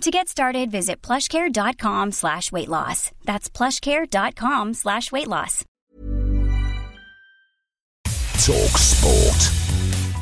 To get started, visit plushcare.com slash weight loss. That's plushcare.com slash weight loss. Talk Sport.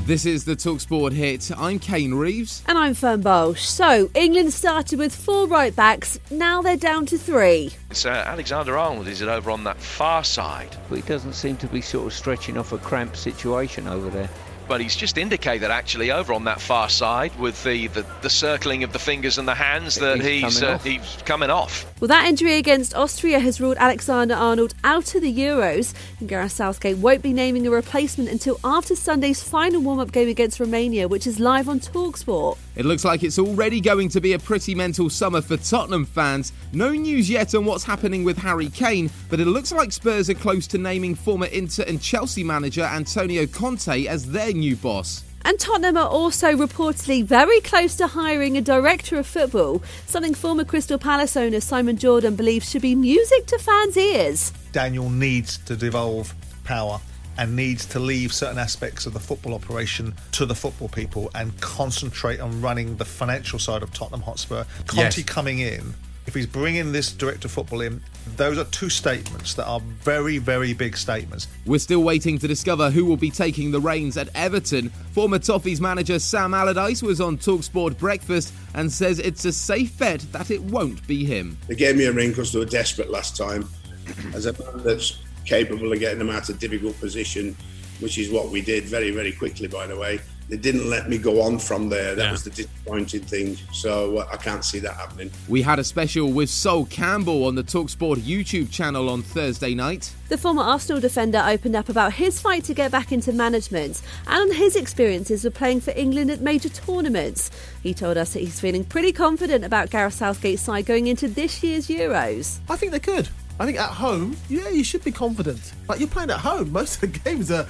This is the Talksport hit. I'm Kane Reeves. And I'm Fern Bolsh. So, England started with four right backs, now they're down to three. So uh, Alexander Arnold is it over on that far side, but he doesn't seem to be sort of stretching off a cramped situation over there. But he's just indicated actually over on that far side with the, the, the circling of the fingers and the hands that He's he's coming uh, off. he's coming off. Well, that injury against Austria has ruled Alexander Arnold out of the Euros, and Gareth Southgate won't be naming a replacement until after Sunday's final warm up game against Romania, which is live on Talksport. It looks like it's already going to be a pretty mental summer for Tottenham fans. No news yet on what's happening with Harry Kane, but it looks like Spurs are close to naming former Inter and Chelsea manager Antonio Conte as their new boss. And Tottenham are also reportedly very close to hiring a director of football, something former Crystal Palace owner Simon Jordan believes should be music to fans' ears. Daniel needs to devolve power and needs to leave certain aspects of the football operation to the football people and concentrate on running the financial side of Tottenham Hotspur. Conte Yes. coming in, if he's bringing this director of football in, those are two statements that are very, very big statements. We're still waiting to discover who will be taking the reins at Everton. Former Toffees manager Sam Allardyce was on Talksport Breakfast and says it's a safe bet that it won't be him. They gave me a ring because they were desperate last time. As a man that's capable of getting them out of difficult position, which is what we did very, very quickly, by the way. They didn't let me go on from there. That was the disappointing thing. So uh, I can't see that happening. We had a special with Sol Campbell on the Talksport YouTube channel on Thursday night. The former Arsenal defender opened up about his fight to get back into management and on his experiences of playing for England at major tournaments. He told us that he's feeling pretty confident about Gareth Southgate's side going into this year's Euros. I think they could. I think at home, yeah, you should be confident. Like you're playing at home. Most of the games are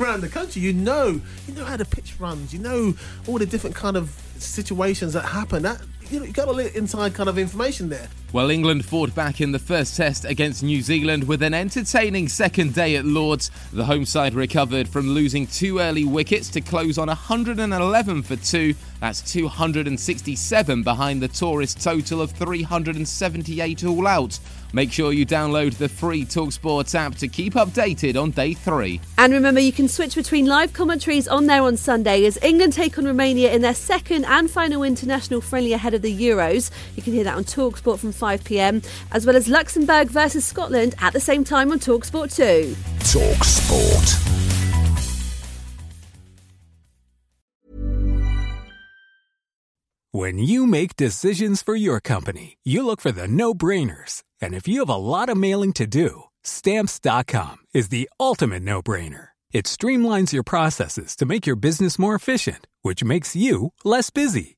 around the country. You know, you know how the pitch runs. You know all the different kind of situations that happen. That you know, you got a little inside kind of information there. Well, England fought back in the first test against New Zealand with an entertaining second day at Lords. The home side recovered from losing two early wickets to close on 111 for two. That's 267 behind the tourist total of 378 all out. Make sure you download the free Talksport app to keep updated on day three. And remember, you can switch between live commentaries on there on Sunday as England take on Romania in their second and final international friendly ahead of the Euros. You can hear that on Talksport from 5 pm, as well as Luxembourg versus Scotland at the same time on Talksport 2. Talk Sport. When you make decisions for your company, you look for the no brainers. And if you have a lot of mailing to do, stamps.com is the ultimate no brainer. It streamlines your processes to make your business more efficient, which makes you less busy.